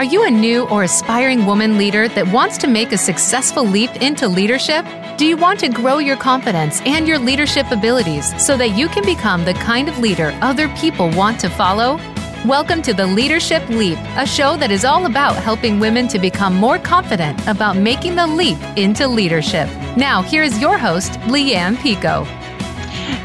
Are you a new or aspiring woman leader that wants to make a successful leap into leadership? Do you want to grow your confidence and your leadership abilities so that you can become the kind of leader other people want to follow? Welcome to the Leadership Leap, a show that is all about helping women to become more confident about making the leap into leadership. Now, here is your host, Lianne Picot.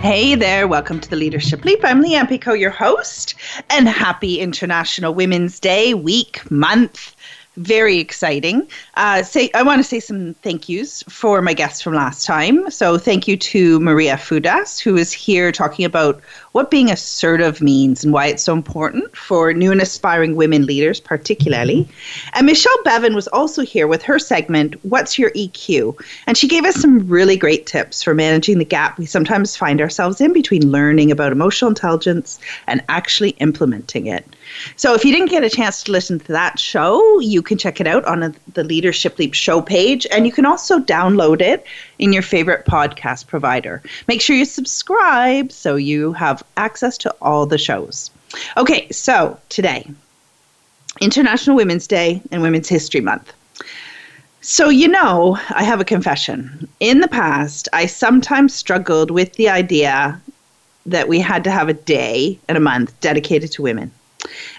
Hey there, welcome to the Leadership Leap. I'm Lianne Picot, your host, and happy International Women's Day, week, month, very exciting. Uh, say, I want to say some thank yous for my guests from last time. So, thank you to Maria Fudas, who is here talking about what being assertive means and why it's so important for new and aspiring women leaders, particularly. And Michelle Bevan was also here with her segment, What's Your EQ? And she gave us some really great tips for managing the gap we sometimes find ourselves in between learning about emotional intelligence and actually implementing it. So if you didn't get a chance to listen to that show, you can check it out on a, the Leadership Leap show page, and you can also download it in your favorite podcast provider. Make sure you subscribe so you have access to all the shows. Okay, so today, International Women's Day and Women's History Month. So, you know, I have a confession. In the past, I sometimes struggled with the idea that we had to have a day and a month dedicated to women.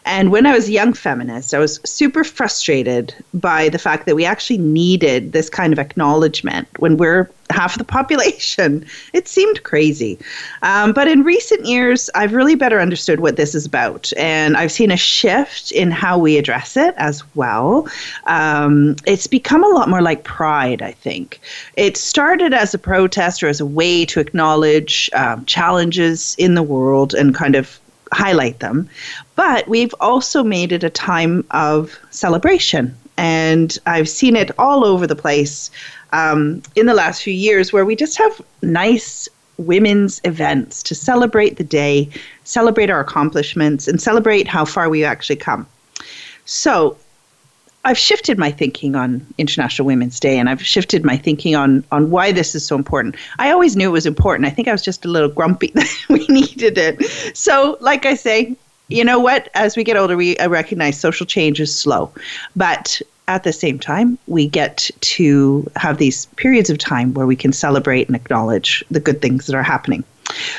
And when I was a young feminist, I was super frustrated by the fact that we actually needed this kind of acknowledgement when we're half the population. It seemed crazy. Um, but in recent years, I've really better understood what this is about. And I've seen a shift in how we address it as well. Um, it's become a lot more like pride, I think. It started as a protest or as a way to acknowledge um, challenges in the world and kind of highlight them. But we've also made it a time of celebration. And I've seen it all over the place um, in the last few years where we just have nice women's events to celebrate the day, celebrate our accomplishments, and celebrate how far we've actually come. So I've shifted my thinking on International Women's Day, and I've shifted my thinking on on why this is so important. I always knew it was important. I think I was just a little grumpy that we needed it. So, like I say, you know what? As we get older, we recognize social change is slow, but at the same time, we get to have these periods of time where we can celebrate and acknowledge the good things that are happening.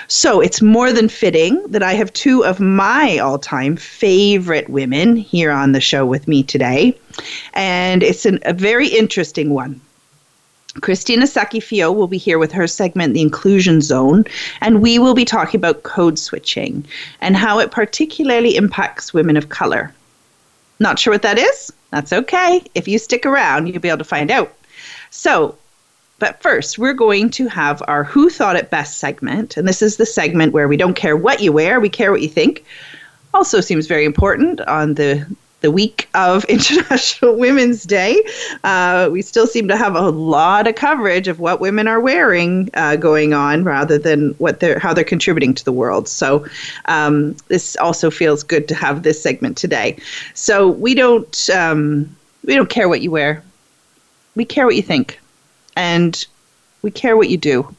So it's more than fitting that I have two of my all time favorite women here on the show with me today. And it's an, a very interesting one. Christina Sackeyfio will be here with her segment, The Inclusion Zone, and we will be talking about code switching and how it particularly impacts women of color. Not sure what that is? That's okay. If you stick around, you'll be able to find out. So, but first, we're going to have our Who Thought It Best segment. And this is the segment where we don't care what you wear, we care what you think. Also, seems very important on the the week of International Women's Day. Uh, we still seem to have a lot of coverage of what women are wearing uh, going on, rather than what they're how they're contributing to the world. So um, this also feels good to have this segment today. So we don't um, we don't care what you wear. We care what you think and we care what you do,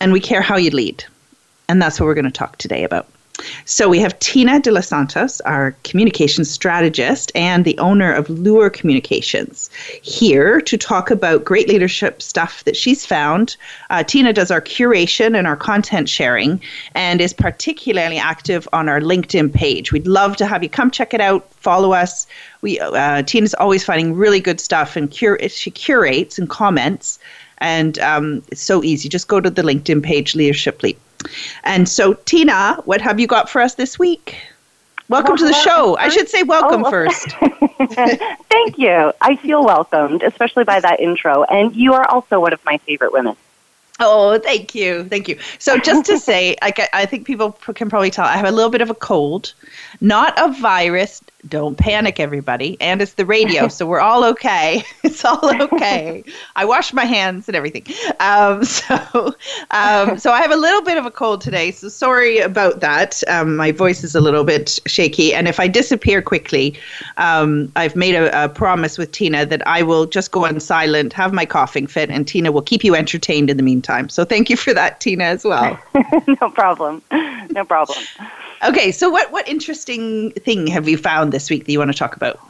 and we care how you lead. And that's what we're going to talk today about. So we have Tina De Los Santos, our communications strategist and the owner of Lure Communications, here to talk about great leadership stuff that she's found. Uh, Tina does our curation and our content sharing and is particularly active on our LinkedIn page. We'd love to have you come check it out, follow us. We uh, Tina's always finding really good stuff and cur- she curates and comments. And um, it's so easy. Just go to the LinkedIn page, Leadership Leap. And so, Tina, what have you got for us this week? Welcome well, to the show. First. I should say welcome oh, first. Thank you. I feel welcomed, especially by that intro. And you are also one of my favorite women. Oh, thank you. Thank you. So, just to say, I, I think people can probably tell I have a little bit of a cold, not a virus. Don't panic, everybody. And it's the radio, so we're all okay. It's all okay. I wash my hands and everything. Um, so, um, so I have a little bit of a cold today. So sorry about that. Um, my voice is a little bit shaky, and if I disappear quickly, um, I've made a, a promise with Tina that I will just go on silent, have my coughing fit, and Tina will keep you entertained in the meantime. So thank you for that, Tina, as well. no problem. No problem. Okay, so what what interesting thing have you found this week that you want to talk about?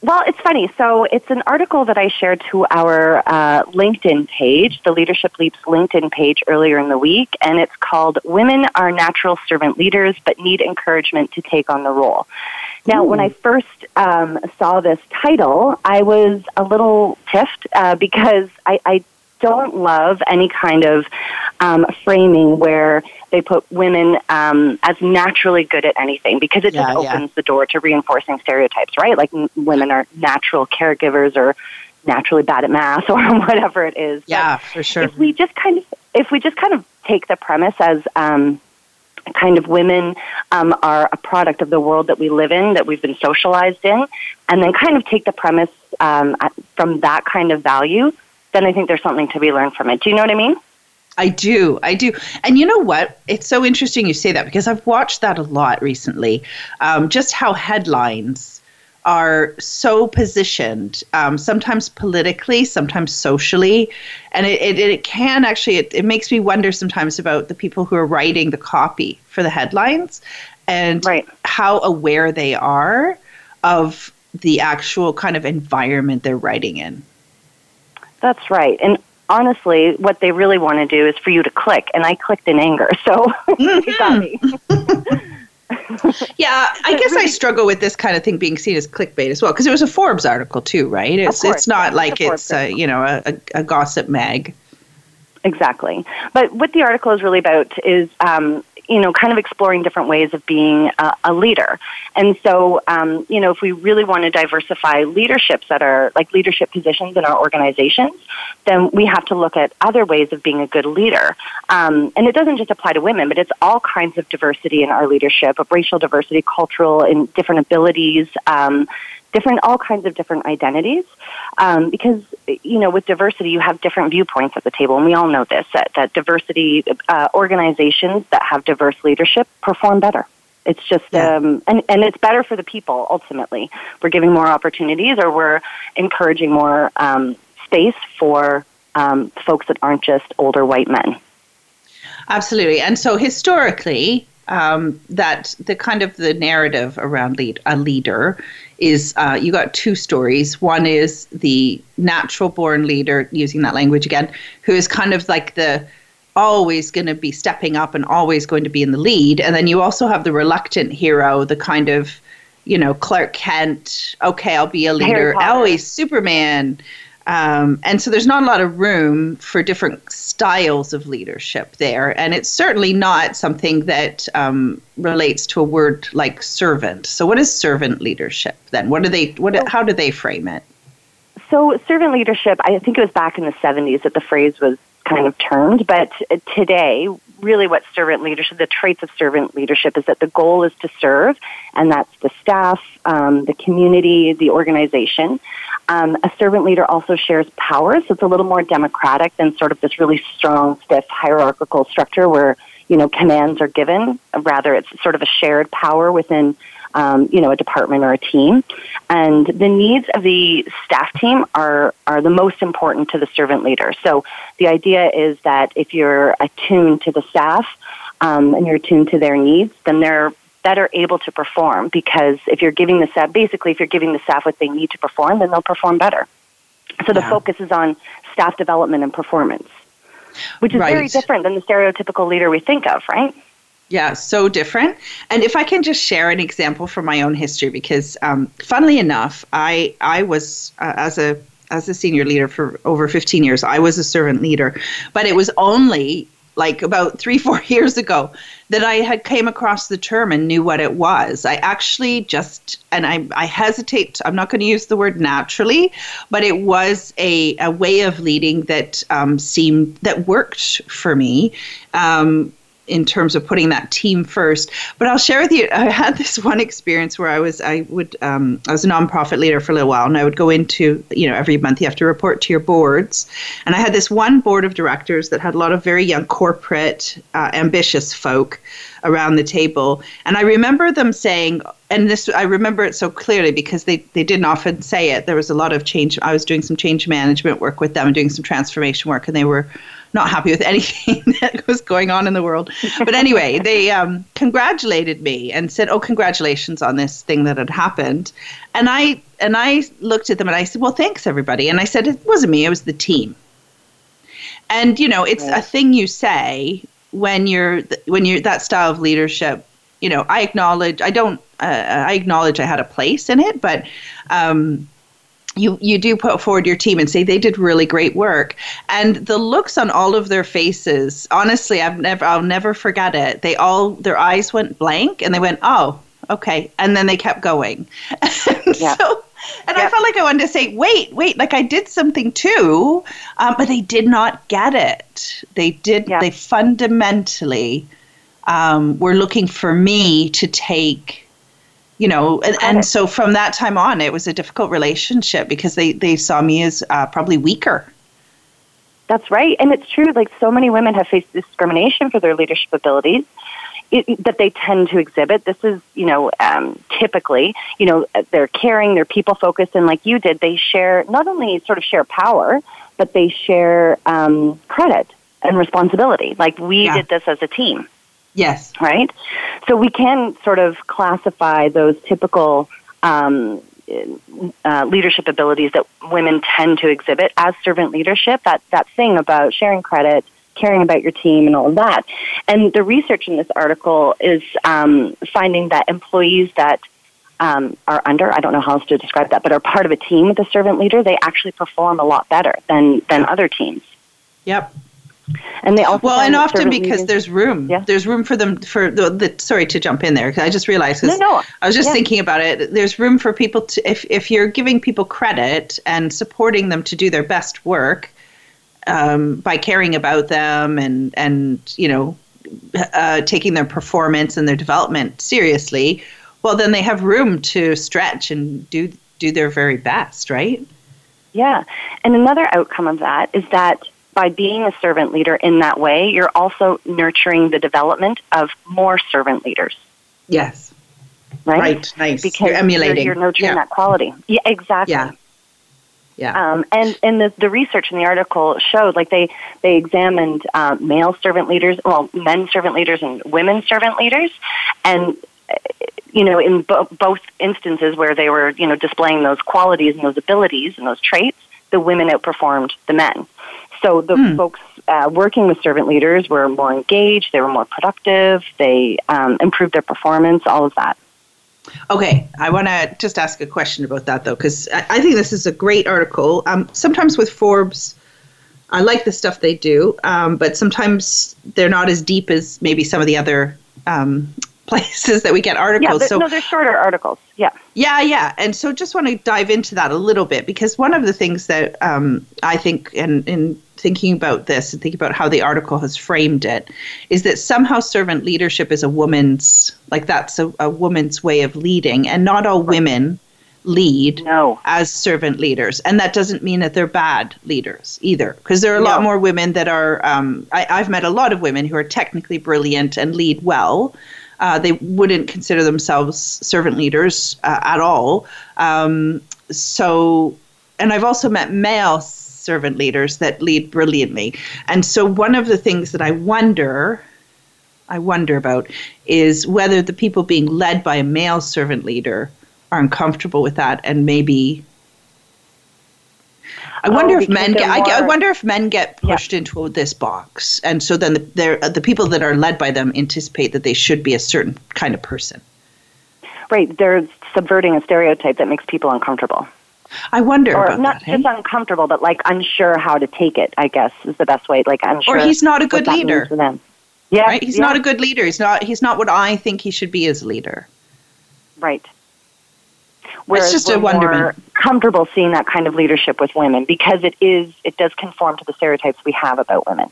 Well, it's funny. So it's an article that I shared to our uh, LinkedIn page, the Leadership Leaps LinkedIn page earlier in the week, and it's called "Women Are Natural Servant Leaders But Need Encouragement to Take on the Role." Now, when I first um, saw this title, I was a little tiffed uh, because I, I don't love any kind of um, framing where they put women um, as naturally good at anything because it yeah, just opens yeah. the door to reinforcing stereotypes, right? Like m- women are natural caregivers or naturally bad at math or whatever it is. Yeah, but for sure. If we just kind of if we just kind of take the premise as um, kind of women um, are a product of the world that we live in, that we've been socialized in, and then kind of take the premise um, from that kind of value, then I think there's something to be learned from it. Do you know what I mean? I do. I do. And you know what? It's so interesting you say that because I've watched that a lot recently. Um, just how headlines are so positioned, um, sometimes politically, sometimes socially. And it, it, it can actually, it, it makes me wonder sometimes about the people who are writing the copy for the headlines and right. how aware they are of the actual kind of environment they're writing in. That's right. And honestly, what they really want to do is for you to click. And I clicked in anger. So mm-hmm. got me. yeah, I guess I struggle with this kind of thing being seen as clickbait as well because it was a Forbes article too, right? It's course, it's not yeah, like it's a, you know a, a, a, gossip mag. Exactly, but what the article is really about is um, you know, kind of exploring different ways of being a, a leader. And so, um, you know, if we really want to diversify leaderships that are like leadership positions in our organizations, then we have to look at other ways of being a good leader. Um, and it doesn't just apply to women, but it's all kinds of diversity in our leadership, of racial diversity, cultural and different abilities, um, different, all kinds of different identities. Um, because, you know, with diversity, you have different viewpoints at the table. And we all know this, that, that diversity uh, organizations that have diverse leadership perform better. It's just, yeah. um, and, and it's better for the people ultimately. We're giving more opportunities or we're encouraging more um, space for um, folks that aren't just older white men. Absolutely. And so historically, um, that the kind of the narrative around lead a leader is uh, you got two stories. One is the natural born leader, using that language again, who is kind of like the always going to be stepping up and always going to be in the lead. And then you also have the reluctant hero, the kind of, you know, Clark Kent, okay, I'll be a leader, always Superman, um, and so there's not a lot of room for different styles of leadership there. And it's certainly not something that um, relates to a word like servant. So what is servant leadership then? What do they, what, how do they frame it? So servant leadership, I think it was back in the 70s that the phrase was kind of termed, but today, really what servant leadership, the traits of servant leadership is that the goal is to serve, and that's the staff, um, the community, the organization. Um, a servant leader also shares power, so it's a little more democratic than sort of this really strong, stiff hierarchical structure where you know commands are given. Rather, it's sort of a shared power within um, you know a department or a team, and the needs of the staff team are are the most important to the servant leader. So the idea is that if you're attuned to the staff um, and you're attuned to their needs, then they're better able to perform because if you're giving the staff, basically, if you're giving the staff what they need to perform, then they'll perform better. So the yeah. focus is on staff development and performance, which is right. very different than the stereotypical leader we think of, right? Yeah, so different. And if I can just share an example from my own history, because um, funnily enough, I I was uh, as a as a senior leader for over 15 years. I was a servant leader, but it was only like about three four years ago that i had came across the term and knew what it was. I actually just and i, I hesitate i'm not going to use the word naturally but it was a, a way of leading that um, seemed that worked for me. Um, in terms of putting that team first. But I'll share with you, I had this one experience where I was, I would, um, I was a nonprofit leader for a little while, and I would go into, you know, every month you have to report to your boards, and I had this one board of directors that had a lot of very young corporate, uh, ambitious folk around the table, and I remember them saying, and this I remember it so clearly because they they didn't often say it. There was a lot of change. I was doing some change management work with them, doing some transformation work, and they were not happy with anything that was going on in the world. But anyway, they um, congratulated me and said, "Oh, congratulations on this thing that had happened." And I and I looked at them and I said, "Well, thanks everybody." And I said, "It wasn't me; it was the team." And you know, it's right. a thing you say when you're when you're that style of leadership. You know, I acknowledge. I don't. Uh, I acknowledge I had a place in it, but. Um, you you do put forward your team and say they did really great work and the looks on all of their faces honestly i've never i'll never forget it they all their eyes went blank and they went oh okay and then they kept going and yeah. so and. I felt like I wanted to say, wait, wait, like I did something too, um, but they did not get it. They did, they fundamentally um, were looking for me to take you know and, and so from that time on it was a difficult relationship because they they saw me as uh, probably weaker. That's right. And it's true like so many women have faced discrimination for their leadership abilities it, that they tend to exhibit. This is you know um, typically you know they're caring they're people focused and like you did they share not only sort of share power but they share um, credit and responsibility. Like we yeah. did this as a team Yes. Right? So we can sort of classify those typical um, uh, leadership abilities that women tend to exhibit as servant leadership, that, that thing about sharing credit, caring about your team, and all of that. And the research in this article is um, finding that employees that um, are under, I don't know how else to describe that, but are part of a team with a servant leader, they actually perform a lot better than, than other teams. Yep. And they also well, and often because there's room. Yeah. There's room for them for the, the sorry to jump in there because I just realized no, no. I was just yeah. thinking about it. There's room for people to if if you're giving people credit and supporting them to do their best work um, by caring about them and and you know uh, taking their performance and their development seriously. Well, then they have room to stretch and do do their very best, right? Yeah, and another outcome of that is that by being a servant leader in that way, you're also nurturing the development of more servant leaders. Yes. Right? Right. Nice. Because you're emulating. You're, you're nurturing yeah. that quality. Yeah, exactly. Yeah. Yeah. Um, and and the, the research in the article showed like they they examined uh, male servant leaders, well, men servant leaders and women servant leaders, and you know in bo- both instances where they were you know displaying those qualities and those abilities and those traits, the women outperformed the men. So the hmm. folks uh, working with servant leaders were more engaged, they were more productive, they um, improved their performance, all of that. Okay, I want to just ask a question about that though, because I, I, think this is a great article. Um, sometimes with Forbes, I like the stuff they do, um, but sometimes they're not as deep as maybe some of the other um, places that we get articles. Yeah, so no, they're shorter articles. Yeah. Yeah, yeah, and so just want to dive into that a little bit because one of the things that um, I think, and in thinking about this and thinking about how the article has framed it, is that somehow servant leadership is a woman's like that's a, a woman's way of leading, and not all women lead no. as servant leaders. And that doesn't mean that they're bad leaders either, because there are a no. lot more women that are, um, I, I've met a lot of women who are technically brilliant and lead well, uh, they wouldn't consider themselves servant leaders uh, at all. Um, so, and I've also met male servant leaders that lead brilliantly. And so, one of the things that I wonder, I wonder about, is whether the people being led by a male servant leader are uncomfortable with that and maybe I oh, wonder oh, if men get. More, I, I, wonder if men get pushed yeah. into this box, and so then the, the people that are led by them anticipate that they should be a certain kind of person. Right, they're subverting a stereotype that makes people uncomfortable. I wonder or about not that, just hey? uncomfortable, but like unsure how to take it. I guess is the best way. Like unsure. Or he's not a good leader. For them. Yeah, right? he's yeah. not a good leader. He's not. He's not what I think he should be as a leader. Right. Whereas it's just a wonderment. comfortable seeing that kind of leadership with women because it is it does conform to the stereotypes we have about women.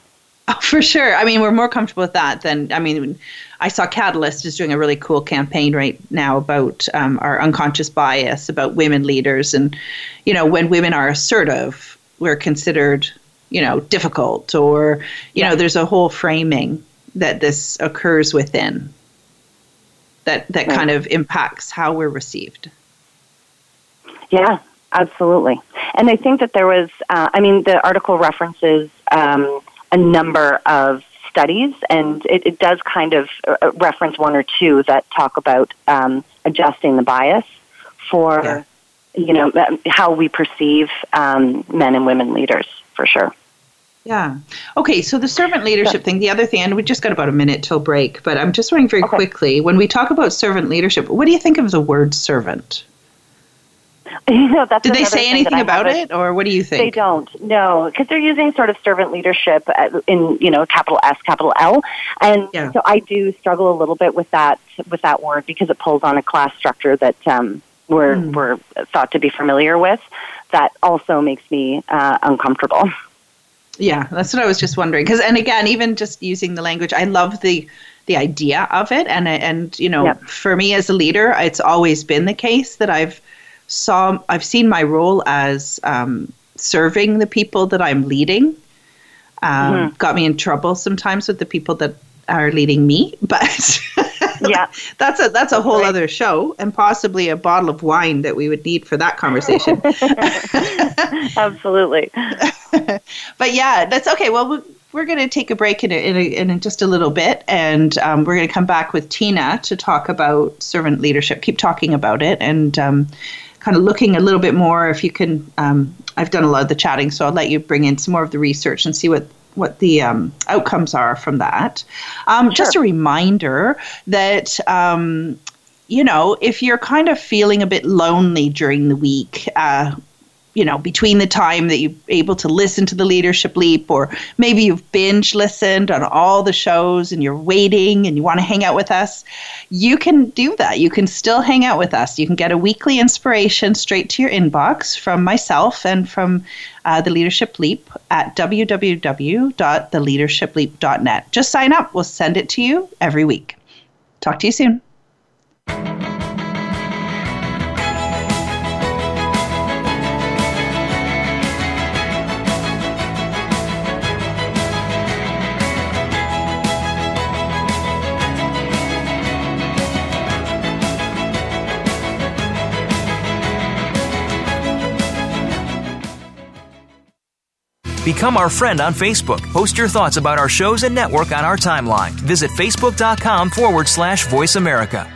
Oh, for sure. I mean, we're more comfortable with that than I mean. I saw Catalyst is doing a really cool campaign right now about um, our unconscious bias about women leaders, and you know, when women are assertive, we're considered you know difficult, or you know, there's a whole framing that this occurs within that that right. kind of impacts how we're received. Yeah, absolutely. And I think that there was, uh, I mean, the article references um, a number of studies, and it, it does kind of uh, reference one or two that talk about um, adjusting the bias for, yeah. you know, how we perceive um, men and women leaders, for sure. Yeah. Okay. So the servant leadership yeah. thing, the other thing, and we just got about a minute till break, but I'm just wondering very okay. quickly when we talk about servant leadership, what do you think of the word servant? You know, that's Did they say anything about it, or what do you think? They don't. No, because they're using sort of servant leadership in you know capital S, capital L, and yeah. so I do struggle a little bit with that with that word because it pulls on a class structure that um, we're mm. we're thought to be familiar with. That also makes me uh, uncomfortable. Yeah, that's what I was just wondering. Because, and again, even just using the language, I love the the idea of it, and and you know, yep. for me as a leader, it's always been the case that I've saw I've seen my role as um, serving the people that I'm leading. Um, mm-hmm. Got me in trouble sometimes with the people that are leading me, but yeah, that's a that's a whole right. other show, and possibly a bottle of wine that we would need for that conversation. Absolutely. but yeah, that's okay. Well, we're, we're going to take a break in, a, in, a, in just a little bit, and um, we're going to come back with Tina to talk about servant leadership. Keep talking about it, and um, kind of looking a little bit more. If you can, um, I've done a lot of the chatting, so I'll let you bring in some more of the research and see what what the um, outcomes are from that. Um, sure. Just a reminder that um, you know, if you're kind of feeling a bit lonely during the week, uh, you know, between the time that you're able to listen to the Leadership Leap, or maybe you've binge listened on all the shows and you're waiting and you want to hang out with us, you can do that. You can still hang out with us. You can get a weekly inspiration straight to your inbox from myself and from uh, the Leadership Leap at www.theleadershipleap.net. Just sign up, we'll send it to you every week. Talk to you soon. Become our friend on Facebook. Post your thoughts about our shows and network on our timeline. Visit facebook.com forward slash voice America.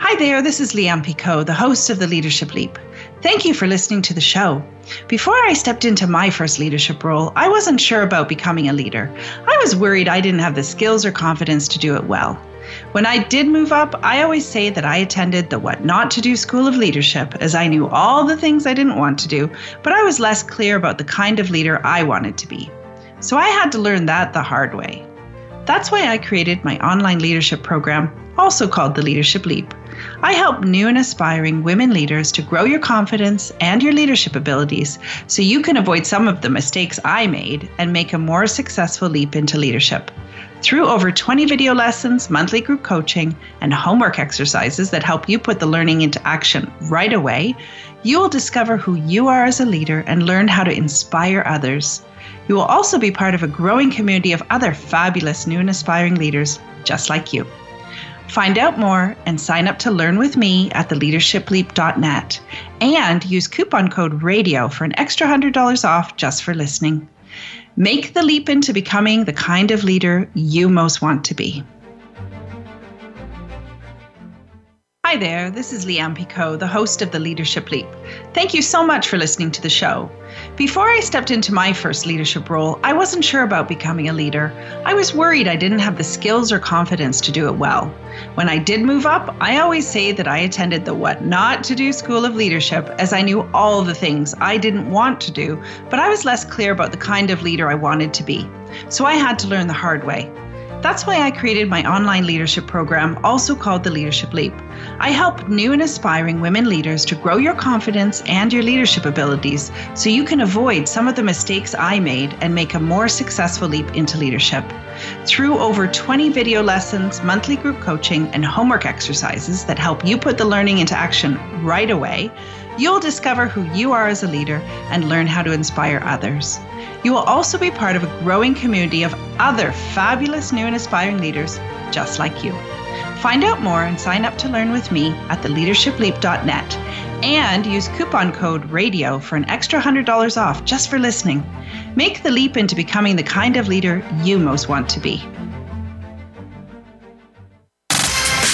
Hi there, this is Lianne Picot, the host of the Leadership Leap. Thank you for listening to the show. Before I stepped into my first leadership role, I wasn't sure about becoming a leader. I was worried I didn't have the skills or confidence to do it well. When I did move up, I always say that I attended the What Not to Do School of Leadership as I knew all the things I didn't want to do, but I was less clear about the kind of leader I wanted to be. So I had to learn that the hard way. That's why I created my online leadership program, also called the Leadership Leap. I help new and aspiring women leaders to grow your confidence and your leadership abilities so you can avoid some of the mistakes I made and make a more successful leap into leadership. Through over 20 video lessons, monthly group coaching, and homework exercises that help you put the learning into action right away, you will discover who you are as a leader and learn how to inspire others. You will also be part of a growing community of other fabulous new and aspiring leaders just like you. Find out more and sign up to learn with me at theleadershipleap.net and use coupon code RADIO for an extra $100 off just for listening. Make the leap into becoming the kind of leader you most want to be. Hi there, this is Lianne Picot, the host of the Leadership Leap. Thank you so much for listening to the show. Before I stepped into my first leadership role, I wasn't sure about becoming a leader. I was worried I didn't have the skills or confidence to do it well. When I did move up, I always say that I attended the What Not to Do School of Leadership as I knew all the things I didn't want to do, but I was less clear about the kind of leader I wanted to be. So I had to learn the hard way. That's why I created my online leadership program, also called the Leadership Leap. I help new and aspiring women leaders to grow your confidence and your leadership abilities so you can avoid some of the mistakes I made and make a more successful leap into leadership. Through over 20 video lessons, monthly group coaching, and homework exercises that help you put the learning into action right away, you'll discover who you are as a leader and learn how to inspire others. You will also be part of a growing community of other fabulous new and aspiring leaders just like you. Find out more and sign up to learn with me at theleadershipleap.net and use coupon code RADIO for an extra $100 off just for listening. Make the leap into becoming the kind of leader you most want to be.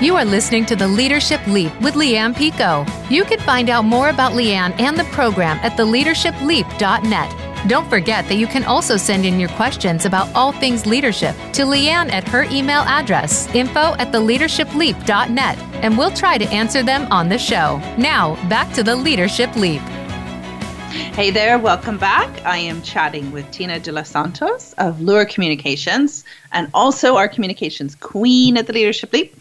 You are listening to the Leadership Leap with Lianne Picot. You can find out more about Lianne and the program at theleadershipleap.net. Don't forget that you can also send in your questions about all things leadership to Lianne at her email address, info at theleadershipleap.net, and we'll try to answer them on the show. Now, back to the Leadership Leap. Hey there, welcome back. I am chatting with Tina De Los Santos of Lure Communications and also our communications queen at the Leadership Leap.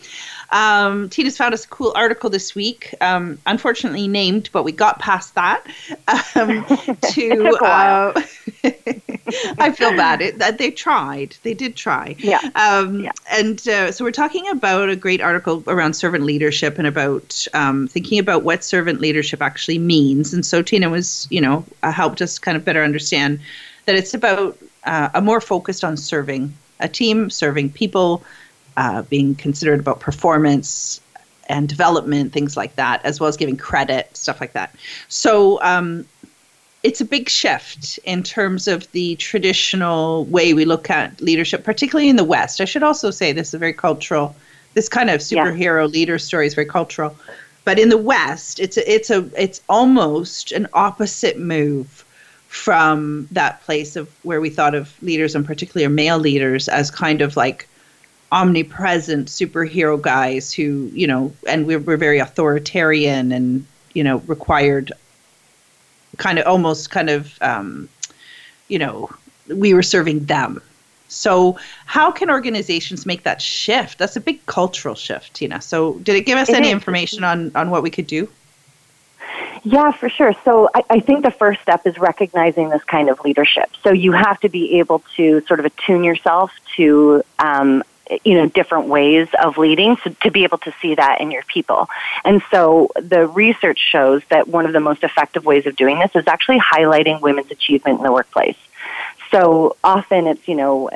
Um, Tina's found us a cool article this week, um, unfortunately named, but we got past that. Um, to uh, I feel bad. It, that they tried. They did try. Yeah. Um, yeah. And uh, so we're talking about a great article around servant leadership and about um, thinking about what servant leadership actually means. And so Tina was, you know, uh, helped us kind of better understand that it's about uh, a more focused on serving a team, serving people uh, being considered about performance and development, things like that, as well as giving credit, stuff like that. So um, it's a big shift in terms of the traditional way we look at leadership, particularly in the West. I should also say this is a very cultural. This kind of superhero yeah. leader story is very cultural, but in the West, it's a, it's a it's almost an opposite move from that place of where we thought of leaders and particularly male leaders as kind of like omnipresent superhero guys who, you know, and we're, we're very authoritarian and, you know, required kind of almost kind of, um, you know, we were serving them. So, how can organizations make that shift? That's a big cultural shift, Tina. So, did it give us it any is. information on, on what we could do? Yeah, for sure. So I, I, think the first step is recognizing this kind of leadership. So you have to be able to sort of attune yourself to um, you know different ways of leading so to be able to see that in your people. And so the research shows that one of the most effective ways of doing this is actually highlighting women's achievement in the workplace. So often it's you know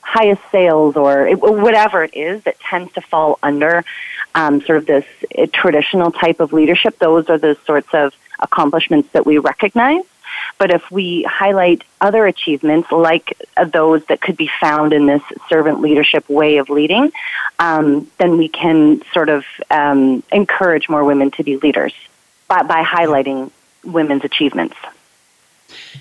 highest sales or whatever it is that tends to fall under um, sort of this uh, traditional type of leadership those are the sorts of accomplishments that we recognize but if we highlight other achievements like those that could be found in this servant leadership way of leading, um, then we can sort of um, encourage more women to be leaders by, by highlighting women's achievements.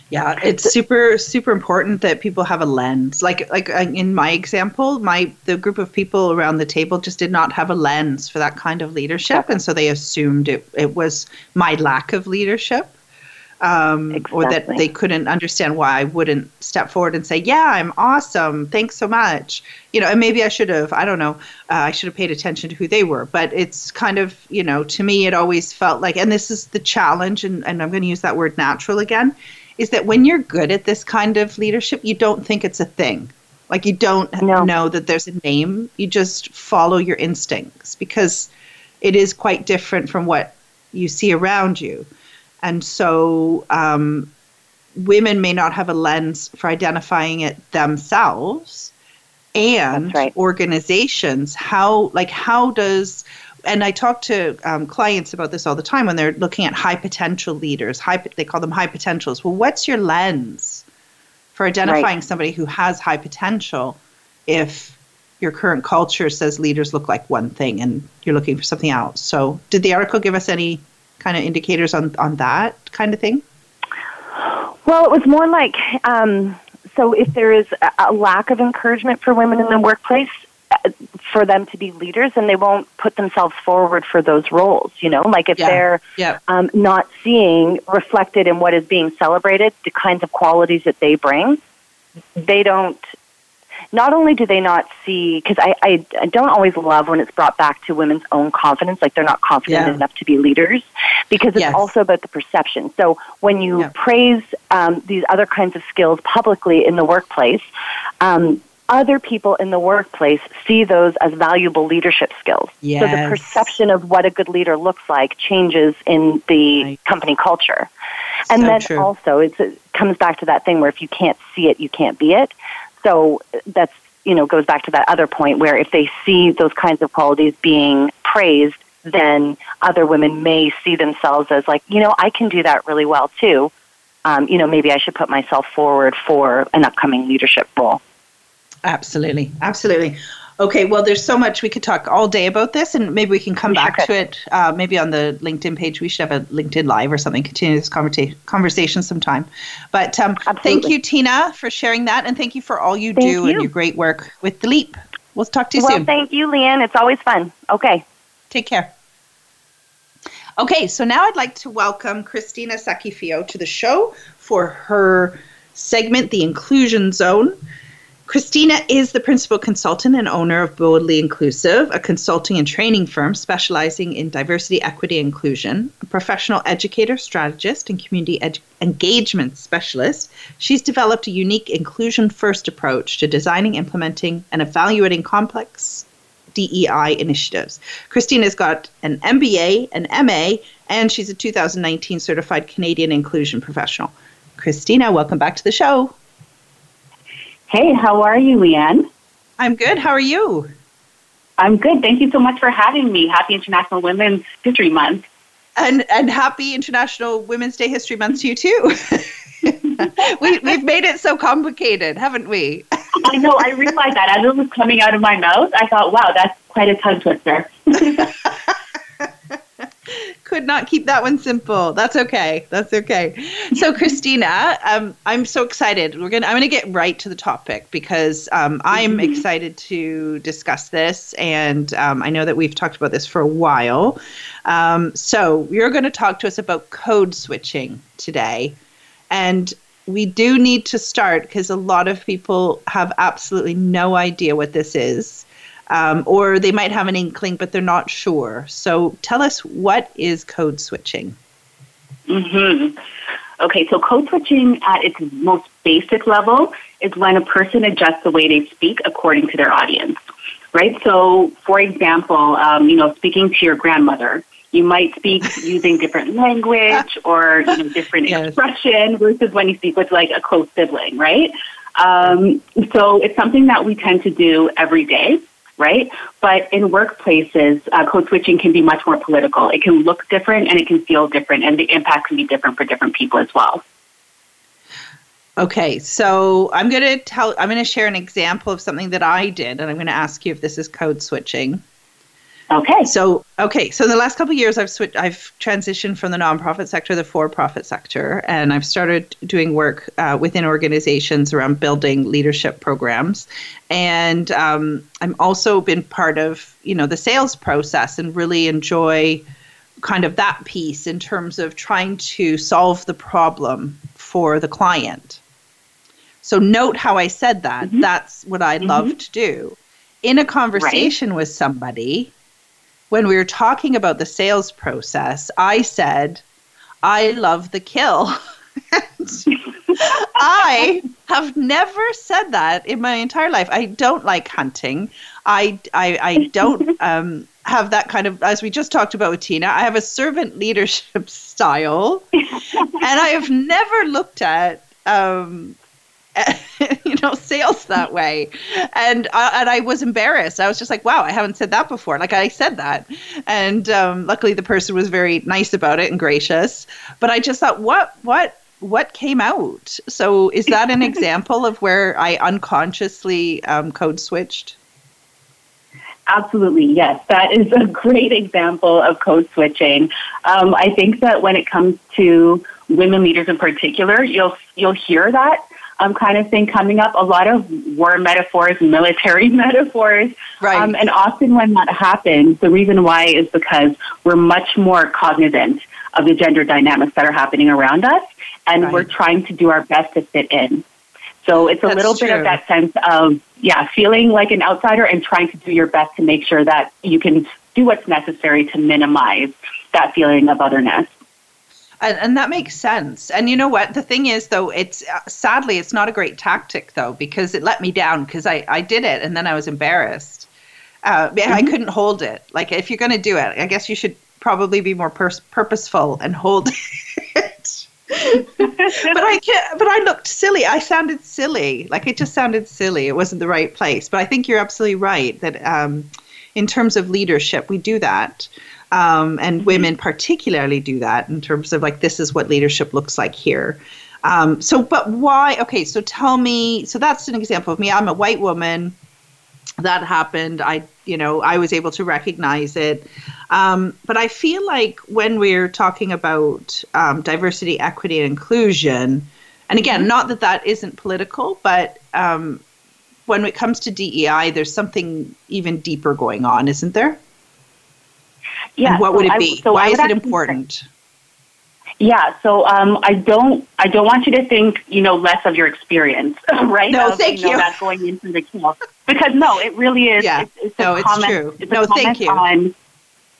Yeah, it's super super important that people have a lens. Like like uh, in my example, my the group of people around the table just did not have a lens for that kind of leadership, and so they assumed it it was my lack of leadership um, exactly. or that they couldn't understand why I wouldn't step forward and say, "Yeah, I'm awesome. Thanks so much." You know, and maybe I should have. I don't know. Uh, I should have paid attention to who they were. But it's kind of, you know, to me, it always felt like, and this is the challenge, and, and I'm going to use that word "natural" again, is that when you're good at this kind of leadership, you don't think it's a thing. Like you don't no. know that there's a name. You just follow your instincts because it is quite different from what you see around you. And so um, women may not have a lens for identifying it themselves and right. organizations how like how does and I talk to um, clients about this all the time when they're looking at high potential leaders. High, they call them high potentials. Well, what's your lens for identifying right. somebody who has high potential if your current culture says leaders look like one thing and you're looking for something else? So, did the article give us any kind of indicators on, on that kind of thing? Well, it was more like um, so if there is a lack of encouragement for women in the workplace, uh, for them to be leaders and they won't put themselves forward for those roles you know like if yeah. they're yeah. Um, not seeing reflected in what is being celebrated the kinds of qualities that they bring they don't not only do they not see, because I, I, I, don't always love when it's brought back to women's own confidence, like they're not confident yeah. enough to be leaders, because it's yes. also about the perception. So when you yeah. praise um, these other kinds of skills publicly in the workplace, um, other people in the workplace see those as valuable leadership skills. Yes. So the perception of what a good leader looks like changes in the right. company culture. And so then true. also it comes back to that thing where if you can't see it, you can't be it. So that's, you know, goes back to that other point where if they see those kinds of qualities being praised, then other women may see themselves as like, you know, I can do that really well too. Um, you know, maybe I should put myself forward for an upcoming leadership role. Absolutely. Absolutely. Okay, well, there's so much we could talk all day about this, and maybe we can come we back to it. Uh, maybe on the LinkedIn page, we should have a LinkedIn Live or something. Continue this conversa- conversation sometime. But um, thank you, Tina, for sharing that, and thank you for all you thank do you. and your great work with the Leap. We'll talk to you well, soon. Well, thank you, Lianne. It's always fun. Okay. Take care. Okay, so now I'd like to welcome Christina Sackeyfio to the show for her segment, The Inclusion Zone. Christina is the principal consultant and owner of Boldly Inclusive, a consulting and training firm specializing in diversity, equity, and inclusion. A professional educator, strategist, and community ed- engagement specialist, she's developed a unique inclusion first approach to designing, implementing, and evaluating complex DEI initiatives. Christina's got an MBA, an MA, and she's a 2019 certified Canadian inclusion professional. Christina, welcome back to the show. Hey, how are you, Lianne? I'm good. How are you? I'm good. Thank you so much for having me. Happy International Women's History Month. And and happy International Women's Day History Month to you too. we we've made it so complicated, haven't we? I know. I realized that as it was coming out of my mouth, I thought, "Wow, that's quite a tongue twister." could not keep that one simple. That's okay. That's okay. So, Christina, um, I'm so excited. We're gonna. I'm gonna get right to the topic because um, I'm mm-hmm. excited to discuss this, and um, I know that we've talked about this for a while. Um, so, you're going to talk to us about code switching today, and we do need to start because a lot of people have absolutely no idea what this is um, or they might have an inkling, but they're not sure. So tell us what is code switching? Mm-hmm. Okay, so code switching at its most basic level is when a person adjusts the way they speak according to their audience, right? So, for example, um, you know, speaking to your grandmother, you might speak using different language or you know, different yes. expression versus when you speak with like a close sibling, right? Um, so it's something that we tend to do every day right? But in workplaces, uh, code switching can be much more political. It can look different and it can feel different, and the impact can be different for different people as well. Okay, so I'm going to tell, I'm going to share an example of something that I did, and I'm going to ask you if this is code switching. Okay. So okay, so in the last couple of years, I've switched. I've transitioned from the nonprofit sector to the for-profit sector, and I've started doing work uh, within organizations around building leadership programs. And um, I'm also been part of you know the sales process and really enjoy kind of that piece in terms of trying to solve the problem for the client. So note how I said that. Mm-hmm. That's what I mm-hmm. love to do. In a conversation right. with somebody, when we were talking about the sales process, I said, I love the kill. I have never said that in my entire life. I don't like hunting. I, I, I don't um, have that kind of, as we just talked about with Tina, I have a servant leadership style. and I have never looked at um, know sales that way. And I, and I was embarrassed. I was just like wow I haven't said that before. Like I said that. And um, luckily the person was very nice about it and gracious. But I just thought what what what came out? So is that an example of where I unconsciously um, code switched? Absolutely, yes. That is a great example of code switching. Um, I think that when it comes to women leaders in particular, you'll you'll hear that um, kind of thing coming up. A lot of war metaphors, military metaphors. Right. Um, and often when that happens, the reason why is because we're much more cognizant of the gender dynamics that are happening around us, and right. we're trying to do our best to fit in. So it's a That's little bit of that sense of, yeah, feeling like an outsider and trying to do your best to make sure that you can do what's necessary to minimize that feeling of otherness. And, and, that makes sense. And you know what? The thing is, though, it's uh, sadly it's not a great tactic though because it let me down because I I did it and then I was embarrassed. Uh, mm-hmm. I couldn't hold it. Like if you're going to do it, I guess you should probably be more pers- purposeful and hold it. but I can't, but I looked silly. I sounded silly. Like it just sounded silly. It wasn't the right place. But I think you're absolutely right that um, in terms of leadership, we do that. Um, and mm-hmm. women particularly do that in terms of like this is what leadership looks like here. Um, so, but why? Okay, so tell me. So that's an example of me. I'm a white woman. That happened. I, you know, I was able to recognize it. Um, but I feel like when we're talking about um, diversity, equity, and inclusion, and again, mm-hmm. not that that isn't political, but um, when it comes to DEI, there's something even deeper going on, isn't there? Yeah. And what so would it be? I, so Why is it important? Yeah, so um, I don't I don't want you to think you know less of your experience, right? No, of, thank you. Know, That going into the kill because no, it really is. Yeah, it's, it's no, it's comment, true. It's no, thank you. On,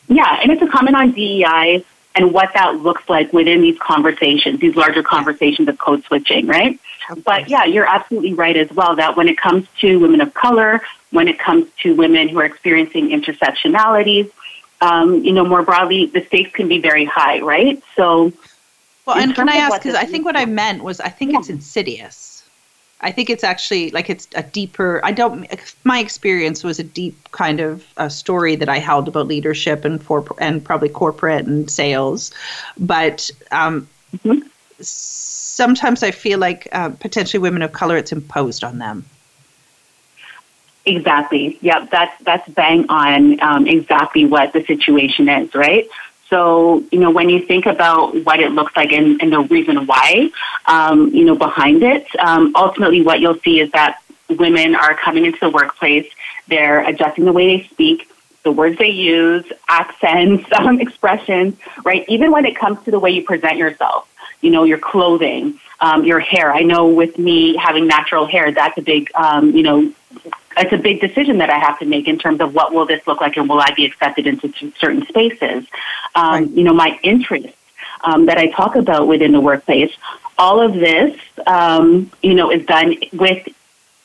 yeah, and it's a comment on DEI and what that looks like within these conversations, these larger conversations of code switching, right? But yeah, you're absolutely right as well that when it comes to women of color, when it comes to women who are experiencing intersectionalities, um, you know, more broadly, the stakes can be very high, right? So, well, and can I ask? Because I think what I meant was, I think yeah. it's insidious. I think it's actually like it's a deeper. I don't. My experience was a deep kind of a story that I held about leadership and for and probably corporate and sales, but um, mm-hmm. sometimes I feel like uh, potentially women of color, it's imposed on them. Exactly. Yep. That's that's bang on um, exactly what the situation is, right? So, you know, when you think about what it looks like and, and the reason why, um, you know, behind it, um, ultimately what you'll see is that women are coming into the workplace, they're adjusting the way they speak, the words they use, accents, um, expressions, right? Even when it comes to the way you present yourself, you know, your clothing, um, your hair. I know with me having natural hair, that's a big, um, you know, it's a big decision that I have to make in terms of what will this look like and will I be accepted into certain spaces. Um, right. You know, my interests um, that I talk about within the workplace, all of this, um, you know, is done with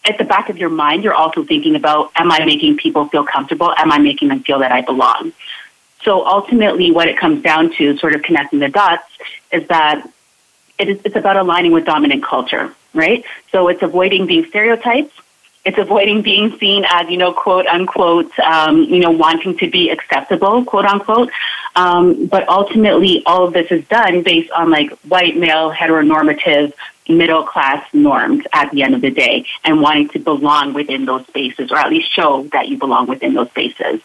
at the back of your mind. You're also thinking about, am I making people feel comfortable? Am I making them feel that I belong? So ultimately, what it comes down to, sort of connecting the dots, is that it is, it's about aligning with dominant culture, right? So it's avoiding being stereotypes it's avoiding being seen as, you know, quote unquote, um, you know, wanting to be acceptable, quote unquote. Um, but ultimately, all of this is done based on like white male heteronormative middle class norms at the end of the day and wanting to belong within those spaces or at least show that you belong within those spaces.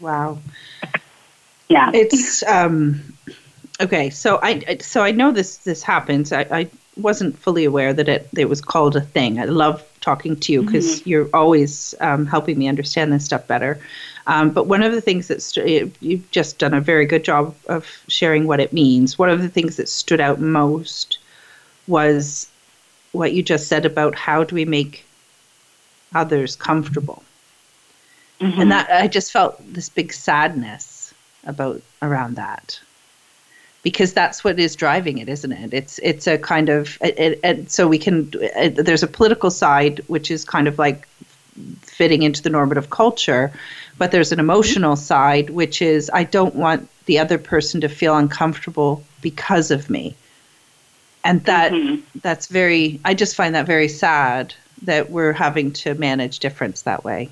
Wow. Yeah. It's um okay, so I so I know this this happens. I, I wasn't fully aware that it, it was called a thing. I love talking to you because mm-hmm. you're always um, helping me understand this stuff better. Um, but one of the things that st- you've just done a very good job of sharing what it means. One of the things that stood out most was what you just said about how do we make others comfortable. Mm-hmm. And that I just felt this big sadness about around that because that's what is driving it, isn't it? It's it's a kind of it, it, so we can there's a political side which is kind of like fitting into the normative culture, but there's an emotional side which is I don't want the other person to feel uncomfortable because of me. And that mm-hmm. that's very I just find that very sad that we're having to manage difference that way.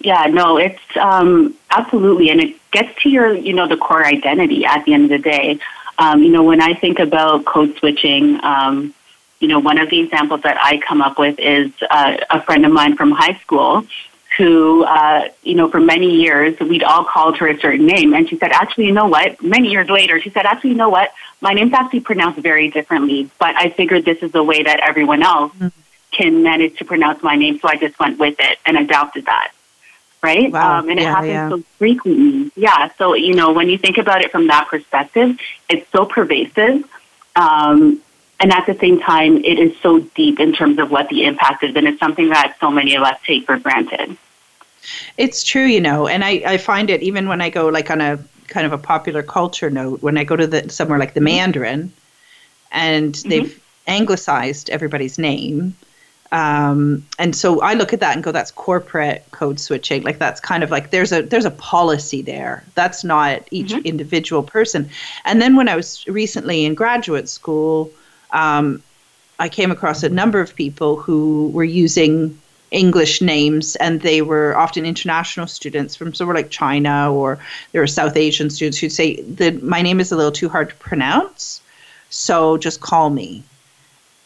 Yeah, no, it's um, absolutely, and it gets to your, you know, the core identity at the end of the day. Um, you know, when I think about code switching, um, you know, one of the examples that I come up with is uh, a friend of mine from high school who, uh, you know, for many years we'd all called her a certain name, and she said, actually, you know what? Many years later, she said, actually, you know what? My name's actually pronounced very differently, but I figured this is the way that everyone else mm-hmm. can manage to pronounce my name, so I just went with it and adopted that right? Wow. Um, and it happens yeah. so frequently. Yeah. So, you know, when you think about it from that perspective, it's so pervasive. Um, and at the same time, it is so deep in terms of what the impact is, and it's something that so many of us take for granted. It's true, you know, and I, I find it even when I go like on a kind of a popular culture note, when I go to the somewhere like the mm-hmm. Mandarin, and mm-hmm. they've anglicized everybody's name. Um, and so I look at that and go, that's corporate code switching. Like that's kind of like there's a there's a policy there. That's not each mm-hmm. individual person. And then when I was recently in graduate school, um, I came across a number of people who were using English names, and they were often international students from somewhere like China, or there were South Asian students who'd say that my name is a little too hard to pronounce, so just call me.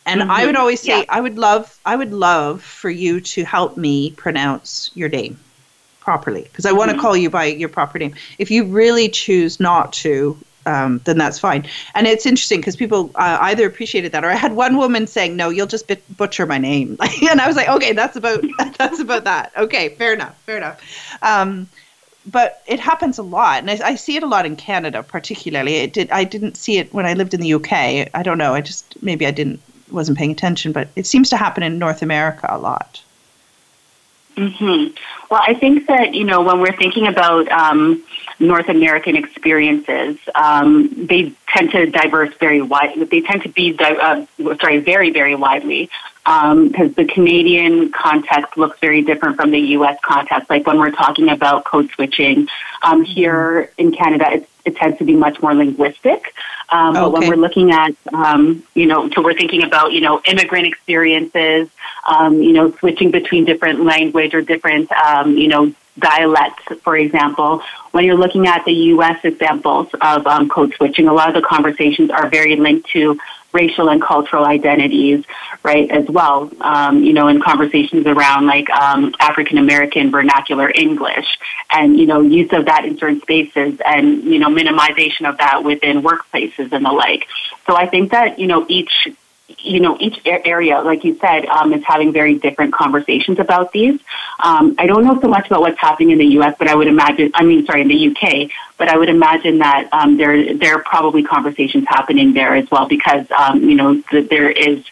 And mm-hmm. I would always say, yeah. I would love, I would love for you to help me pronounce your name properly because I mm-hmm. want to call you by your proper name. If you really choose not to, um, then that's fine. And it's interesting because people uh, either appreciated that, or I had one woman saying, "No, you'll just butcher my name," and I was like, "Okay, that's about that's about that. Okay, fair enough, fair enough." Um, but it happens a lot, and I, I, see it a lot in Canada, particularly. It did. I didn't see it when I lived in the UK. I don't know. I just maybe I didn't wasn't paying attention, but it seems to happen in North America a lot. hmm Well, I think that you know when we're thinking about um, North American experiences. Um, they tend to diverse very wide. They tend to be uh, sorry very very widely because um, the Canadian context looks very different from the U.S. context. Like when we're talking about code switching um, here in Canada, it, it tends to be much more linguistic. Um, okay. But when we're looking at, um, you know, so we're thinking about, you know, immigrant experiences, um, you know, switching between different language or different, um, you know, dialects, for example, when you're looking at the U.S. examples of um, code switching, a lot of the conversations are very linked to racial and cultural identities, right, as well. Um, you know, in conversations around like um, African American vernacular English and, you know, use of that in certain spaces and, you know, minimization of that within workplaces and the like. So I think that, you know, each you know, each area, like you said, um, is having very different conversations about these. Um, I don't know so much about what's happening in the U.S., but I would imagine, I mean, sorry, in the U.K., but I would imagine that um, there there are probably conversations happening there as well because um, you know the, there is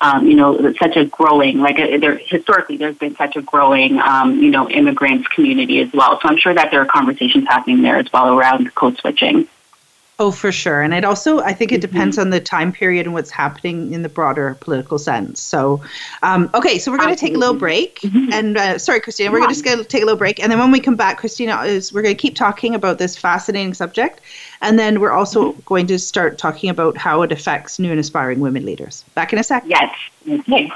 um, you know such a growing like a, uh, there historically there's been such a growing um, you know immigrants community as well. So I'm sure that there are conversations happening there as well around code switching. Oh, for sure. And it also, I think it depends mm-hmm. on the time period and what's happening in the broader political sense. So, um, okay, so we're going to take a little break. Mm-hmm. And uh, sorry, Christina, we're just going to take a little break. And then when we come back, Christina, is we're going to keep talking about this fascinating subject. And then we're also mm-hmm. going to start talking about how it affects new and aspiring women leaders. Back in a sec. Yes. Okay.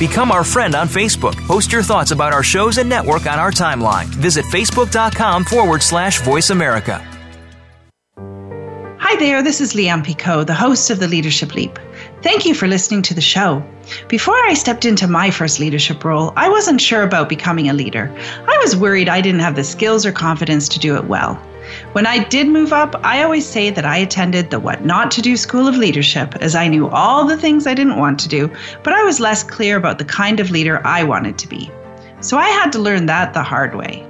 Become our friend on Facebook. Post your thoughts about our shows and network on our timeline. Visit facebook.com forward slash voice America. Hi there, this is Lianne Picot, the host of The Leadership Leap. Thank you for listening to the show. Before I stepped into my first leadership role, I wasn't sure about becoming a leader. I was worried I didn't have the skills or confidence to do it well. When I did move up, I always say that I attended the What Not to Do School of Leadership, as I knew all the things I didn't want to do, but I was less clear about the kind of leader I wanted to be. So I had to learn that the hard way.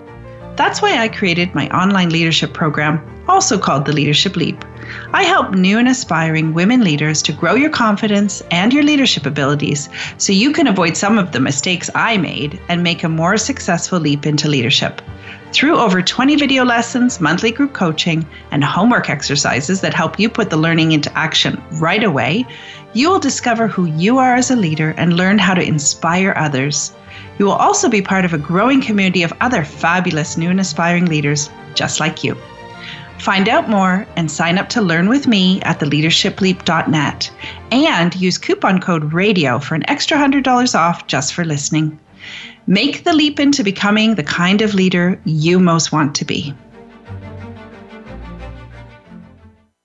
That's why I created my online leadership program, also called the Leadership Leap. I help new and aspiring women leaders to grow your confidence and your leadership abilities so you can avoid some of the mistakes I made and make a more successful leap into leadership. Through over 20 video lessons, monthly group coaching, and homework exercises that help you put the learning into action right away, you will discover who you are as a leader and learn how to inspire others. You will also be part of a growing community of other fabulous new and aspiring leaders just like you. Find out more and sign up to learn with me at theleadershipleap.net and use coupon code RADIO for an extra $100 off just for listening. Make the leap into becoming the kind of leader you most want to be.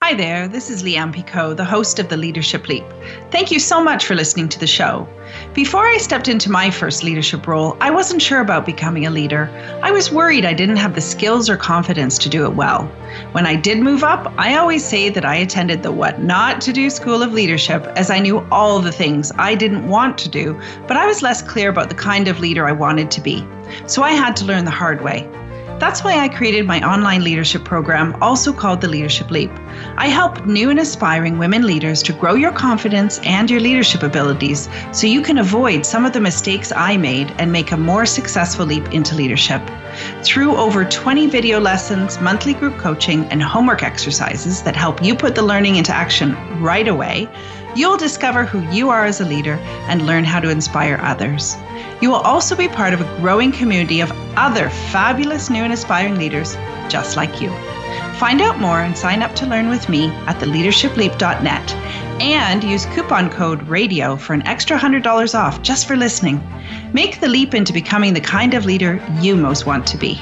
Hi there, this is Lianne Picot, the host of The Leadership Leap. Thank you so much for listening to the show. Before I stepped into my first leadership role, I wasn't sure about becoming a leader. I was worried I didn't have the skills or confidence to do it well. When I did move up, I always say that I attended the What Not to Do School of Leadership as I knew all the things I didn't want to do, but I was less clear about the kind of leader I wanted to be. So I had to learn the hard way. That's why I created my online leadership program, also called the Leadership Leap. I help new and aspiring women leaders to grow your confidence and your leadership abilities so you can avoid some of the mistakes I made and make a more successful leap into leadership. Through over 20 video lessons, monthly group coaching, and homework exercises that help you put the learning into action right away, you'll discover who you are as a leader and learn how to inspire others. You will also be part of a growing community of other fabulous new and aspiring leaders just like you. Find out more and sign up to learn with me at theleadershipleap.net and use coupon code RADIO for an extra $100 off just for listening. Make the leap into becoming the kind of leader you most want to be.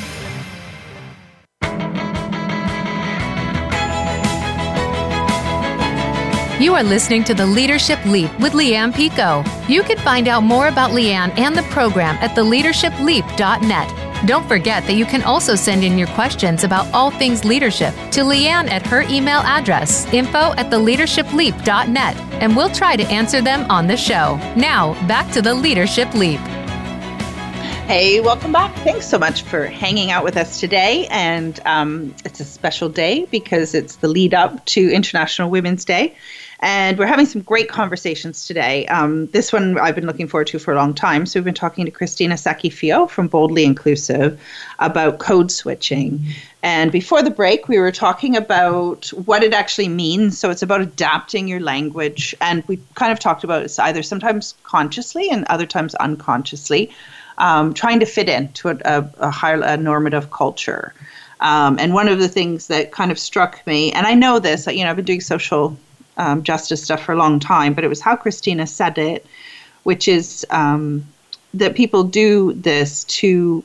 You are listening to the Leadership Leap with Lianne Picot. You can find out more about Lianne and the program at theleadershipleap.net. Don't forget that you can also send in your questions about all things leadership to Lianne at her email address, info at theleadershipleap.net, and we'll try to answer them on the show. Now, back to the Leadership Leap. Hey, welcome back. Thanks so much for hanging out with us today. And um, it's a special day because it's the lead up to International Women's Day. And we're having some great conversations today. Um, this one I've been looking forward to for a long time. So we've been talking to Christina Sackeyfio from Boldly Inclusive about code switching. And before the break, we were talking about what it actually means. So it's about adapting your language. And we kind of talked about it's either sometimes consciously and other times unconsciously, um, trying to fit into a, a, a higher a normative culture. Um, and one of the things that kind of struck me, and I know this, you know, I've been doing social um, justice stuff for a long time, but it was how Christina said it, which is um, that people do this to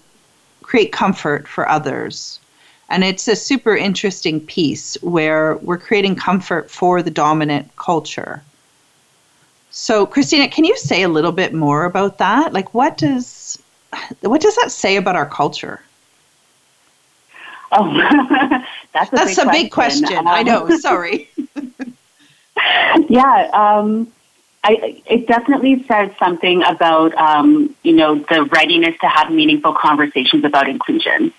create comfort for others. And it's a super interesting piece where we're creating comfort for the dominant culture. So, Christina, can you say a little bit more about that? Like, what does what does that say about our culture? Oh, that's a, that's big, a big question. Um, I know. Sorry. yeah, um, I, it definitely says something about um, you know the readiness to have meaningful conversations about inclusion,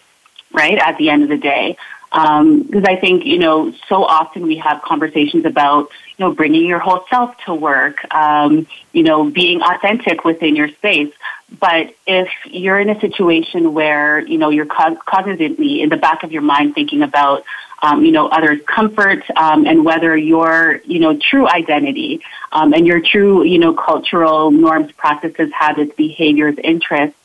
right? At the end of the day, because um, I think you know so often we have conversations about you know bringing your whole self to work, um, you know being authentic within your space. But if you're in a situation where you know you're cognitively in the back of your mind thinking about um, you know, others' comfort, um, and whether your, you know, true identity um, and your true, you know, cultural norms, practices, habits, behaviors, interests,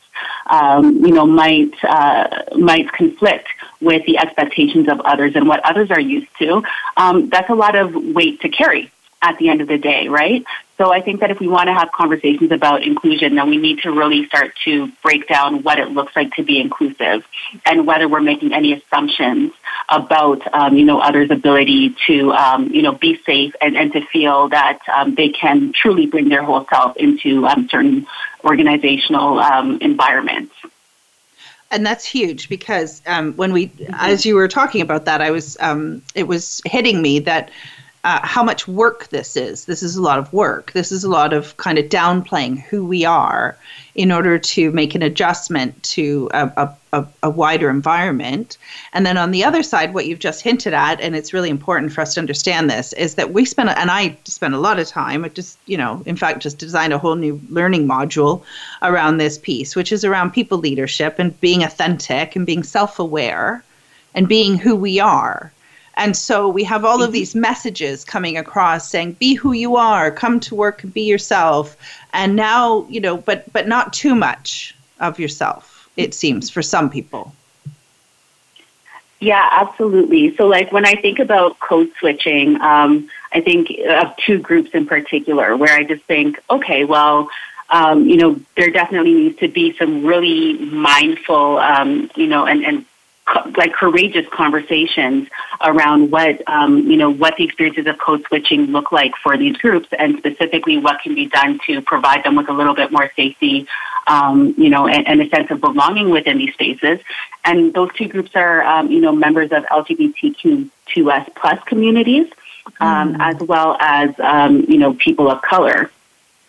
um, you know, might uh, might conflict with the expectations of others and what others are used to. Um, that's a lot of weight to carry at the end of the day, right? So I think that if we want to have conversations about inclusion, then we need to really start to break down what it looks like to be inclusive and whether we're making any assumptions about, um, you know, others' ability to, um, you know, be safe and, and to feel that um, they can truly bring their whole self into um, certain organizational um, environments and that's huge because um, when we, mm-hmm. as you were talking about that, I was, um, it was hitting me that uh, how much work this is. This is a lot of work. This is a lot of kind of downplaying who we are in order to make an adjustment to a, a, a, wider environment. And then on the other side, what you've just hinted at, and it's really important for us to understand this, is that we spend, and I spend a lot of time, just, you know, in fact, just designed a whole new learning module around this piece, which is around people leadership and being authentic and being self aware and being who we are and so we have all of mm-hmm. these messages coming across saying, be who you are, come to work and be yourself. And now, you know, but but not too much of yourself, it seems, for some people. Yeah, absolutely. So, like when I think about code switching, um, I think of two groups in particular where I just think, okay, well, um, you know, there definitely needs to be some really mindful, um, you know, and, and like courageous conversations around what um, you know what the experiences of code switching look like for these groups, and specifically what can be done to provide them with a little bit more safety, um, you know, and, and, a sense of belonging within these spaces. And those two groups are um, you know members of LGBTQ2S plus communities, mm. as well as um, you know people of color.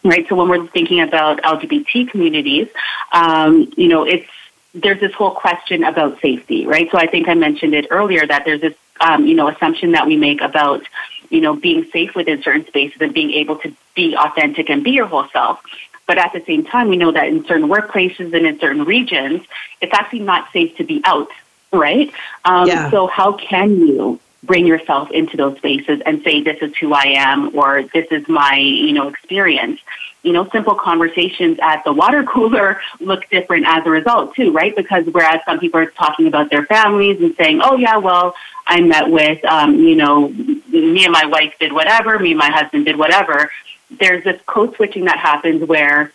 Right. So when we're thinking about LGBT communities, um, you know, it's there's this whole question about safety, right? So I think I mentioned it earlier that there's this, um, you know, assumption that we make about, you know, being safe within certain spaces and being able to be authentic and be your whole self. But at the same time, we know that in certain workplaces and in certain regions, it's actually not safe to be out, right? Um, yeah. So how can you bring yourself into those spaces and say, this is who I am or this is my, you know, experience? you know, simple conversations at the water cooler look different as a result too, right? Because whereas some people are talking about their families and saying, oh yeah, well, I met with, um, you know, me and my wife did whatever, me and my husband did whatever. There's this code switching that happens where,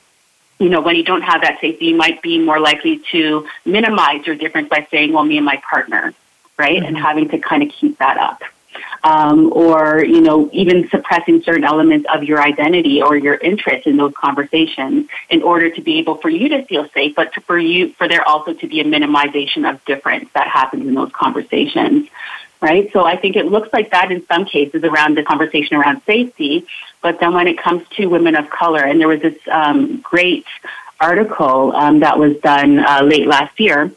you know, when you don't have that safety, you might be more likely to minimize your difference by saying, well, me and my partner, right? Mm-hmm. And having to kind of keep that up um, or you know even suppressing certain elements of your identity or your interest in those conversations in order to be able for you to feel safe, but to, for you for there also to be a minimization of difference that happens in those conversations. Right, so I think it looks like that in some cases around the conversation around safety, but then when it comes to women of color, and there was this um, great article um, that was done uh, late last year,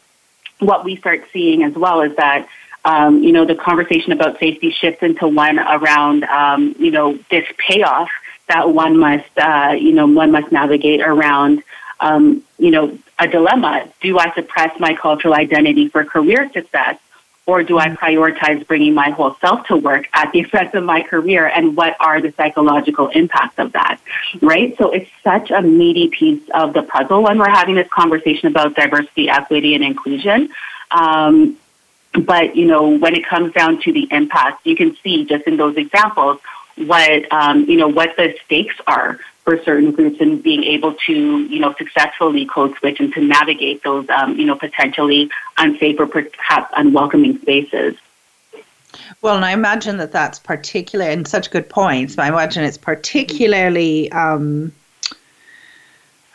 what we start seeing as well is that um, you know, the conversation about safety shifts into one around, um, you know, this payoff that one must, uh, you know, one must navigate around, um, you know, a dilemma. Do I suppress my cultural identity for career success? Or do I prioritize bringing my whole self to work at the expense of my career? And what are the psychological impacts of that? Right? So it's such a meaty piece of the puzzle when we're having this conversation about diversity, equity, and inclusion. Um, but you know, when it comes down to the impact, you can see just in those examples what um, you know what the stakes are for certain groups and being able to you know successfully code switch and to navigate those um, you know potentially unsafe or perhaps unwelcoming spaces. Well, and I imagine that that's particular and such good points. But I imagine it's particularly um,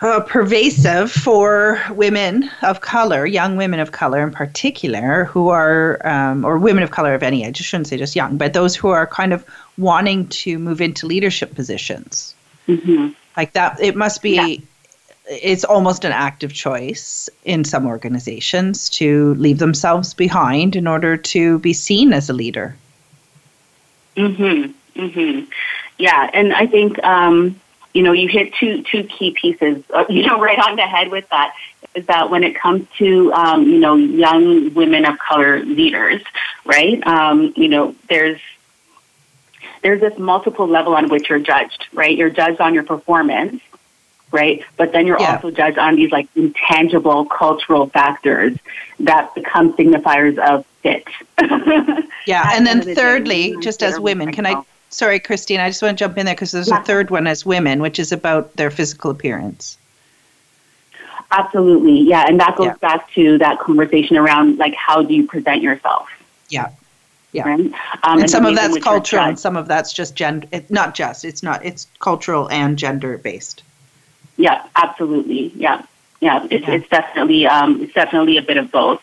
uh, pervasive for women of color, young women of color in particular, who are, um, or women of color of any age, I shouldn't say just young, but those who are kind of wanting to move into leadership positions. Mm-hmm. Like that, it must be, yeah. it's almost an active choice in some organizations to leave themselves behind in order to be seen as a leader. Mm hmm. Yeah. And I think, um, you know, you hit two two key pieces, uh, you know, right on the head with that. Is that when it comes to um, you know young women of color leaders, right? Um, you know, there's there's this multiple level on which you're judged, right? You're judged on your performance, right? But then you're yeah. also judged on these like intangible cultural factors that become signifiers of fit. yeah, and then thirdly, just as women, can I sorry, Christine, I just want to jump in there because there's yeah. a third one as women, which is about their physical appearance. Absolutely, yeah, and that goes yeah. back to that conversation around like how do you present yourself? Yeah, yeah. Right? Um, and, and some of that's cultural, and some of that's just gender. Not just, it's not. It's cultural and gender based. Yeah, absolutely. Yeah, yeah. It's, yeah. it's definitely um, it's definitely a bit of both.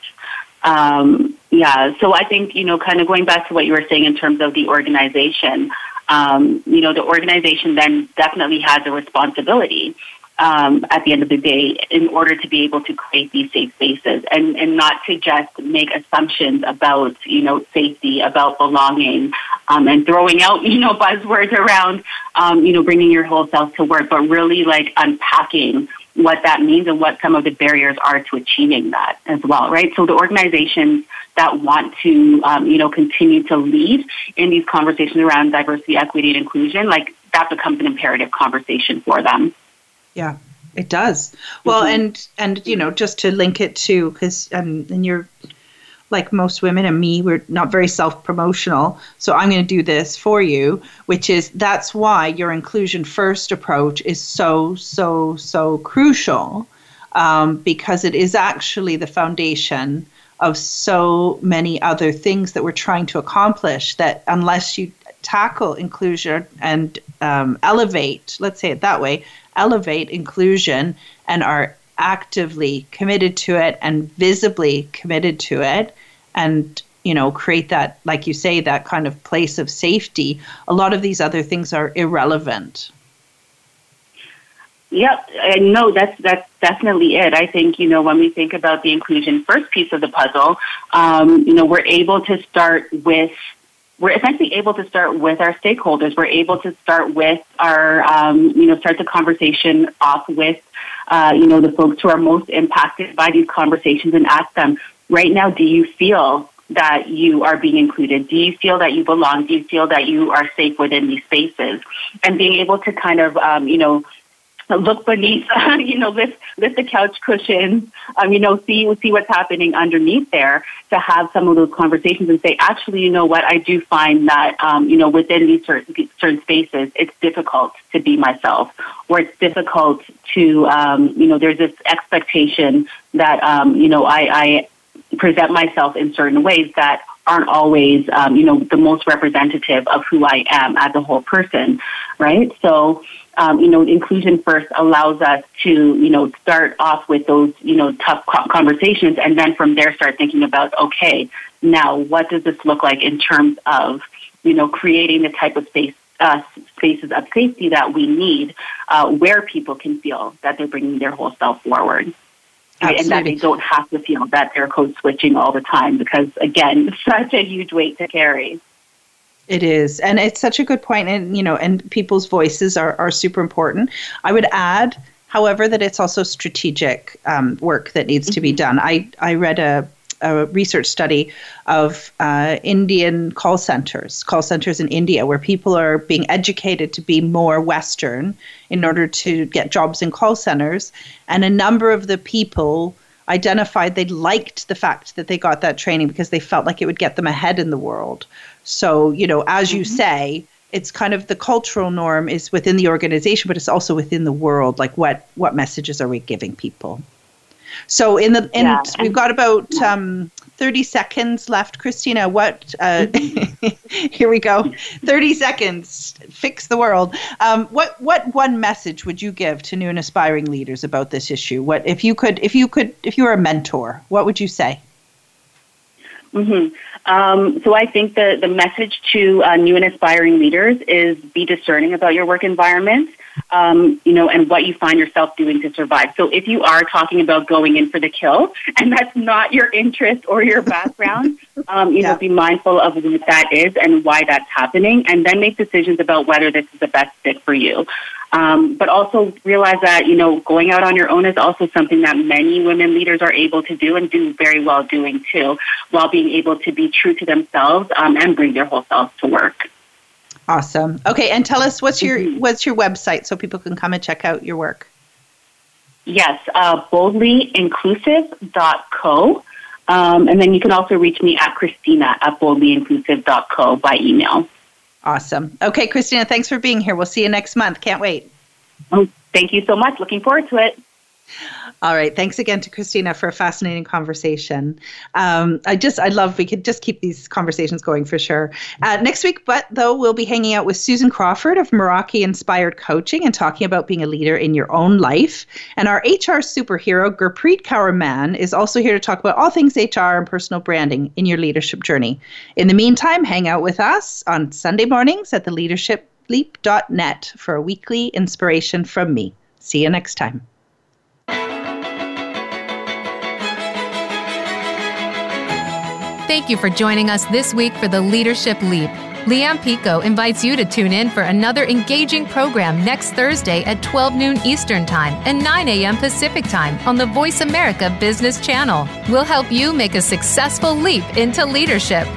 Um, yeah, so I think, you know, kind of going back to what you were saying in terms of the organization, um, you know, the organization then definitely has a responsibility um, at the end of the day in order to be able to create these safe spaces and, and not to just make assumptions about, you know, safety, about belonging, um, and throwing out, you know, buzzwords around, um, you know, bringing your whole self to work, but really like unpacking what that means and what some of the barriers are to achieving that as well, right? So the organizations that want to, um, you know, continue to lead in these conversations around diversity, equity, and inclusion, like that becomes an imperative conversation for them. Yeah, it does. Well, mm-hmm. and and you know, just to link it to because um, and you're like most women and me, we're not very self promotional. So I'm going to do this for you, which is that's why your inclusion first approach is so, so, so crucial um, because it is actually the foundation of so many other things that we're trying to accomplish that unless you tackle inclusion and um, elevate, let's say it that way, elevate inclusion and are actively committed to it and visibly committed to it and you know create that like you say that kind of place of safety a lot of these other things are irrelevant Yep, and no, that's that's definitely it. I think you know when we think about the inclusion first piece of the puzzle, um, you know we're able to start with we're essentially able to start with our stakeholders. We're able to start with our um, you know start the conversation off with uh, you know the folks who are most impacted by these conversations and ask them right now, do you feel that you are being included? Do you feel that you belong? Do you feel that you are safe within these spaces? And being able to kind of, um, you know, look beneath, you know, lift lift the couch cushions, um, you know, see see what's happening underneath there to have some of those conversations and say, actually, you know what, I do find that, um, you know, within these certain, certain spaces, it's difficult to be myself, or it's difficult to, um, you know, there's this expectation that, um, you know, I, I present myself in certain ways that aren't always, um, you know, the most representative of who I am as a whole person, right? So, um, you know, inclusion first allows us to, you know, start off with those, you know, tough conversations, and then from there start thinking about, okay, now what does this look like in terms of, you know, creating the type of space uh, spaces of safety that we need, uh, where people can feel that they're bringing their whole self forward. Right? And that they don't have to feel that they're code switching all the time because, again, such a huge weight to carry. It is. And it's such a good point. And, you know, and people's voices are, are super important. I would add, however, that it's also strategic um, work that needs mm-hmm. to be mm-hmm. done. I, I read a, a research study of uh, Indian call centers, call centers in India, where people are being educated to be more Western in order to get jobs in call centers. And a number of the people identified they liked the fact that they got that training because they felt like it would get them ahead in the world. So, you know, as you mm-hmm. say, it's kind of the cultural norm is within the organization, but it's also within the world. Like, what what messages are we giving people? So, in the in, yeah. we've got about um, thirty seconds left, Christina. What? Uh, here we go. Thirty seconds. Fix the world. Um, what what one message would you give to new and aspiring leaders about this issue? What if you could if you could if you were a mentor? What would you say? Mm-hmm. Um, so I think the, the message to uh, new and aspiring leaders is be discerning about your work environment, um, you know, and what you find yourself doing to survive. So if you are talking about going in for the kill, and that's not your interest or your background, um, you yeah. know, be mindful of what that is and why that's happening, and then make decisions about whether this is the best fit for you. Um, but also realize that, you know, going out on your own is also something that many women leaders are able to do and do very well doing too, while being able to be true to themselves um, and bring their whole selves to work. Awesome. Okay, and tell us what's your mm-hmm. what's your website so people can come and check out your work. Yes, uh, boldlyinclusive.co. Um, and then you can also reach me at Christina at boldlyinclusive.co by email. Awesome. Okay, Christina, thanks for being here. We'll see you next month. Can't wait. Oh, thank you so much. Looking forward to it. All right. Thanks again to Christina for a fascinating conversation. Um, I just, I love, we could just keep these conversations going for sure. Uh, next week, but though, we'll be hanging out with Susan Crawford of Meraki Inspired Coaching and talking about being a leader in your own life. And our HR superhero, Gurpreet Kaur Mann, is also here to talk about all things HR and personal branding in your leadership journey. In the meantime, hang out with us on Sunday mornings at the leadershipleap.net for a weekly inspiration from me. See you next time. Thank you for joining us this week for the Leadership Leap. Lianne Picot invites you to tune in for another engaging program next Thursday at 12 noon Eastern Time and 9 a.m. Pacific Time on the Voice America Business Channel. We'll help you make a successful leap into leadership.